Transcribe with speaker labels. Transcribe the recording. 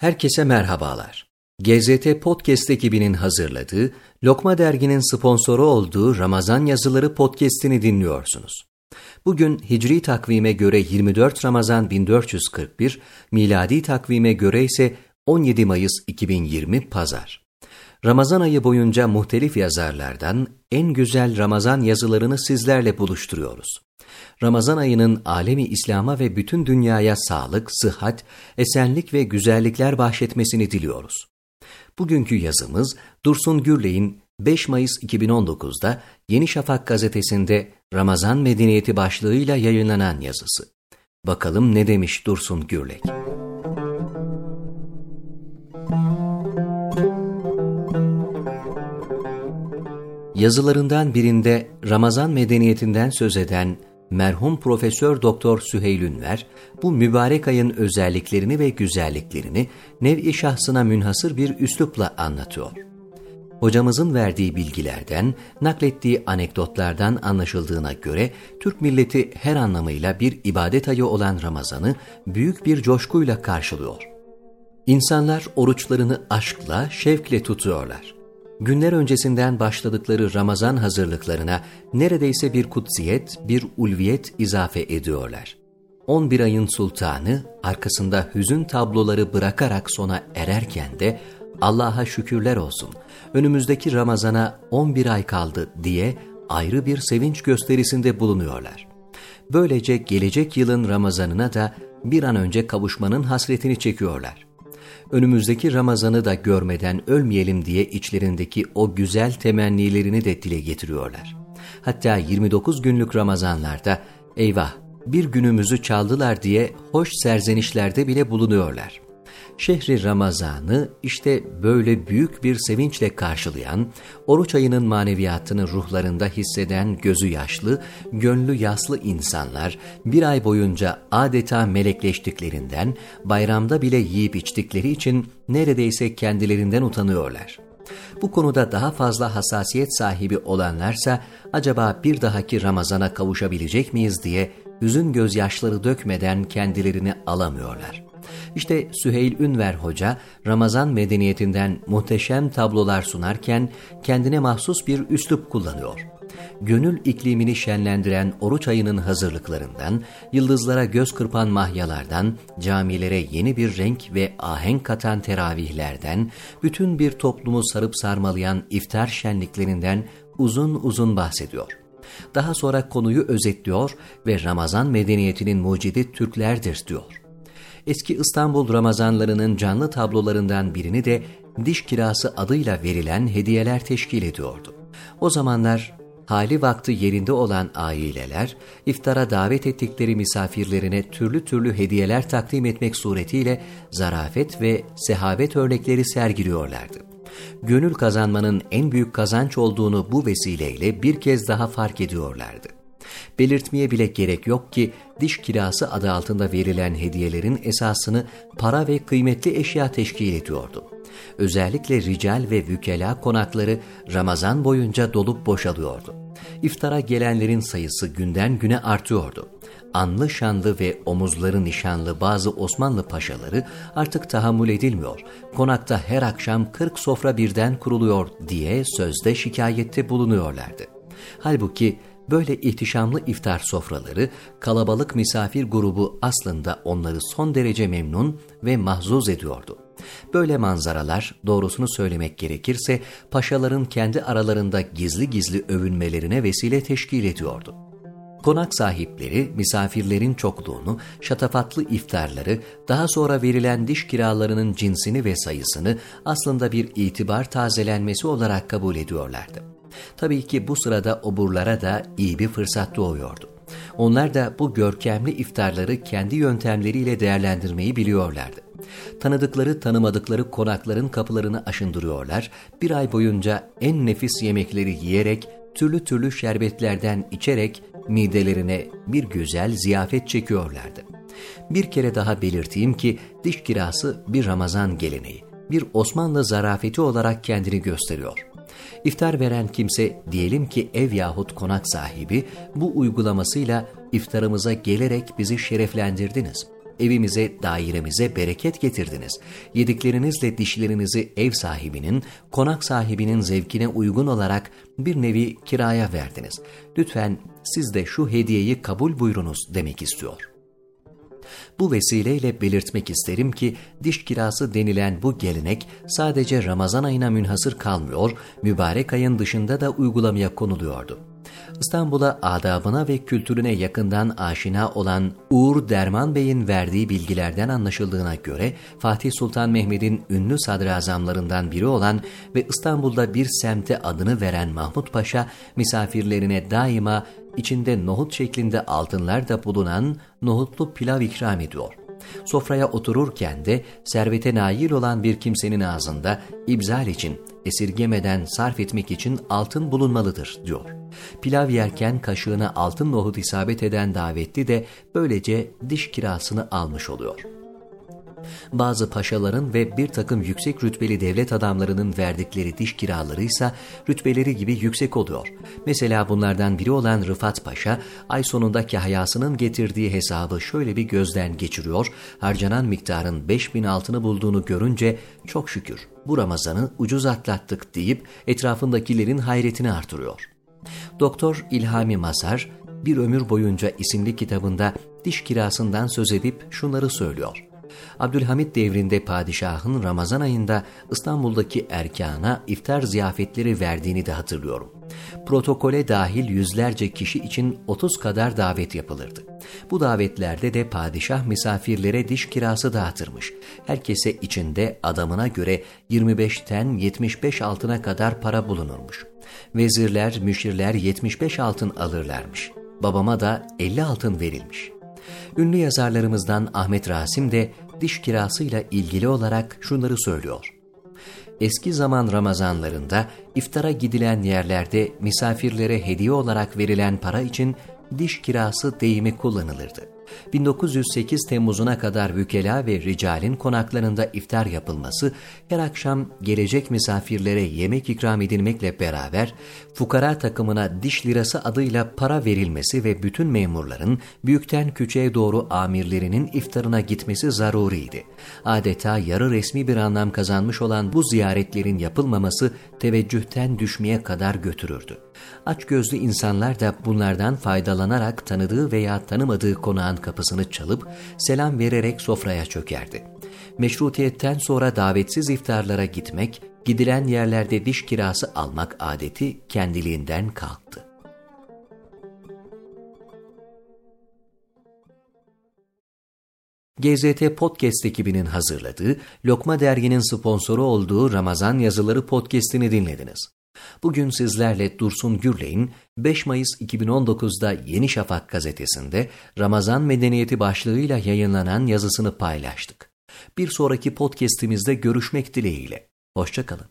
Speaker 1: Herkese merhabalar. GZT Podcast ekibinin hazırladığı, Lokma Dergi'nin sponsoru olduğu Ramazan Yazıları podcast'ini dinliyorsunuz. Bugün Hicri takvime göre 24 Ramazan 1441, miladi takvime göre ise 17 Mayıs 2020 Pazar. Ramazan ayı boyunca muhtelif yazarlardan en güzel Ramazan yazılarını sizlerle buluşturuyoruz. Ramazan ayının alemi İslam'a ve bütün dünyaya sağlık, sıhhat, esenlik ve güzellikler bahşetmesini diliyoruz. Bugünkü yazımız Dursun Gürley'in 5 Mayıs 2019'da Yeni Şafak gazetesinde Ramazan Medeniyeti başlığıyla yayınlanan yazısı. Bakalım ne demiş Dursun Gürlek? Yazılarından birinde Ramazan medeniyetinden söz eden merhum Profesör Doktor Süheyl Ünver, bu mübarek ayın özelliklerini ve güzelliklerini nev-i şahsına münhasır bir üslupla anlatıyor. Hocamızın verdiği bilgilerden, naklettiği anekdotlardan anlaşıldığına göre Türk milleti her anlamıyla bir ibadet ayı olan Ramazan'ı büyük bir coşkuyla karşılıyor. İnsanlar oruçlarını aşkla, şevkle tutuyorlar günler öncesinden başladıkları Ramazan hazırlıklarına neredeyse bir kutsiyet, bir ulviyet izafe ediyorlar. 11 ayın sultanı arkasında hüzün tabloları bırakarak sona ererken de Allah'a şükürler olsun, önümüzdeki Ramazana 11 ay kaldı diye ayrı bir sevinç gösterisinde bulunuyorlar. Böylece gelecek yılın Ramazanına da bir an önce kavuşmanın hasretini çekiyorlar önümüzdeki Ramazan'ı da görmeden ölmeyelim diye içlerindeki o güzel temennilerini de dile getiriyorlar. Hatta 29 günlük Ramazanlarda eyvah bir günümüzü çaldılar diye hoş serzenişlerde bile bulunuyorlar şehri Ramazan'ı işte böyle büyük bir sevinçle karşılayan, oruç ayının maneviyatını ruhlarında hisseden gözü yaşlı, gönlü yaslı insanlar bir ay boyunca adeta melekleştiklerinden, bayramda bile yiyip içtikleri için neredeyse kendilerinden utanıyorlar. Bu konuda daha fazla hassasiyet sahibi olanlarsa acaba bir dahaki Ramazan'a kavuşabilecek miyiz diye hüzün gözyaşları dökmeden kendilerini alamıyorlar. İşte Süheyl Ünver Hoca Ramazan medeniyetinden muhteşem tablolar sunarken kendine mahsus bir üslup kullanıyor. Gönül iklimini şenlendiren oruç ayının hazırlıklarından, yıldızlara göz kırpan mahyalardan, camilere yeni bir renk ve ahenk katan teravihlerden, bütün bir toplumu sarıp sarmalayan iftar şenliklerinden uzun uzun bahsediyor. Daha sonra konuyu özetliyor ve Ramazan medeniyetinin mucidi Türklerdir diyor eski İstanbul Ramazanlarının canlı tablolarından birini de diş kirası adıyla verilen hediyeler teşkil ediyordu. O zamanlar hali vakti yerinde olan aileler, iftara davet ettikleri misafirlerine türlü türlü hediyeler takdim etmek suretiyle zarafet ve sehavet örnekleri sergiliyorlardı. Gönül kazanmanın en büyük kazanç olduğunu bu vesileyle bir kez daha fark ediyorlardı. Belirtmeye bile gerek yok ki diş kirası adı altında verilen hediyelerin esasını para ve kıymetli eşya teşkil ediyordu. Özellikle rical ve vükela konakları Ramazan boyunca dolup boşalıyordu. İftara gelenlerin sayısı günden güne artıyordu. Anlı şanlı ve omuzları nişanlı bazı Osmanlı paşaları artık tahammül edilmiyor. Konakta her akşam 40 sofra birden kuruluyor diye sözde şikayette bulunuyorlardı. Halbuki Böyle ihtişamlı iftar sofraları, kalabalık misafir grubu aslında onları son derece memnun ve mahzuz ediyordu. Böyle manzaralar doğrusunu söylemek gerekirse paşaların kendi aralarında gizli gizli övünmelerine vesile teşkil ediyordu. Konak sahipleri misafirlerin çokluğunu, şatafatlı iftarları, daha sonra verilen diş kiralarının cinsini ve sayısını aslında bir itibar tazelenmesi olarak kabul ediyorlardı. Tabii ki bu sırada oburlara da iyi bir fırsat doğuyordu. Onlar da bu görkemli iftarları kendi yöntemleriyle değerlendirmeyi biliyorlardı. Tanıdıkları tanımadıkları konakların kapılarını aşındırıyorlar, bir ay boyunca en nefis yemekleri yiyerek, türlü türlü şerbetlerden içerek midelerine bir güzel ziyafet çekiyorlardı. Bir kere daha belirteyim ki diş kirası bir Ramazan geleneği, bir Osmanlı zarafeti olarak kendini gösteriyor. İftar veren kimse diyelim ki ev yahut konak sahibi bu uygulamasıyla iftarımıza gelerek bizi şereflendirdiniz. evimize, dairemize bereket getirdiniz. Yediklerinizle dişlerinizi ev sahibinin, konak sahibinin zevkine uygun olarak bir nevi kiraya verdiniz. Lütfen siz de şu hediyeyi kabul buyurunuz demek istiyor. Bu vesileyle belirtmek isterim ki diş kirası denilen bu gelenek sadece Ramazan ayına münhasır kalmıyor, mübarek ayın dışında da uygulamaya konuluyordu. İstanbul'a adabına ve kültürüne yakından aşina olan Uğur Derman Bey'in verdiği bilgilerden anlaşıldığına göre Fatih Sultan Mehmet'in ünlü sadrazamlarından biri olan ve İstanbul'da bir semte adını veren Mahmut Paşa misafirlerine daima içinde nohut şeklinde altınlar da bulunan nohutlu pilav ikram ediyor. Sofraya otururken de servete nail olan bir kimsenin ağzında ibzal için, esirgemeden sarf etmek için altın bulunmalıdır diyor. Pilav yerken kaşığına altın nohut isabet eden davetli de böylece diş kirasını almış oluyor.'' Bazı paşaların ve bir takım yüksek rütbeli devlet adamlarının verdikleri diş kiraları ise rütbeleri gibi yüksek oluyor. Mesela bunlardan biri olan Rıfat Paşa, ay sonunda kahyasının getirdiği hesabı şöyle bir gözden geçiriyor, harcanan miktarın 5000 altını bulduğunu görünce çok şükür bu Ramazan'ı ucuz atlattık deyip etrafındakilerin hayretini artırıyor. Doktor İlhami Masar, Bir Ömür Boyunca isimli kitabında diş kirasından söz edip şunları söylüyor. Abdülhamit devrinde padişahın Ramazan ayında İstanbul'daki erkana iftar ziyafetleri verdiğini de hatırlıyorum. Protokole dahil yüzlerce kişi için 30 kadar davet yapılırdı. Bu davetlerde de padişah misafirlere diş kirası dağıtırmış. Herkese içinde adamına göre 25'ten 75 altına kadar para bulunurmuş. Vezirler, müşirler 75 altın alırlarmış. Babama da 50 altın verilmiş. Ünlü yazarlarımızdan Ahmet Rasim de diş kirasıyla ilgili olarak şunları söylüyor. Eski zaman Ramazanlarında iftara gidilen yerlerde misafirlere hediye olarak verilen para için diş kirası deyimi kullanılırdı. 1908 Temmuz'una kadar vükela ve ricalin konaklarında iftar yapılması, her akşam gelecek misafirlere yemek ikram edilmekle beraber fukara takımına diş lirası adıyla para verilmesi ve bütün memurların büyükten küçüğe doğru amirlerinin iftarına gitmesi zaruriydi. Adeta yarı resmi bir anlam kazanmış olan bu ziyaretlerin yapılmaması teveccühten düşmeye kadar götürürdü. Açgözlü insanlar da bunlardan faydalanarak tanıdığı veya tanımadığı konağın kapısını çalıp selam vererek sofraya çökerdi. Meşrutiyetten sonra davetsiz iftarlara gitmek, gidilen yerlerde diş kirası almak adeti kendiliğinden kalktı. GZT Podcast ekibinin hazırladığı, Lokma Dergi'nin sponsoru olduğu Ramazan Yazıları Podcast'ini dinlediniz. Bugün sizlerle Dursun Gürley'in 5 Mayıs 2019'da Yeni Şafak gazetesinde Ramazan Medeniyeti başlığıyla yayınlanan yazısını paylaştık. Bir sonraki podcast'imizde görüşmek dileğiyle. Hoşçakalın.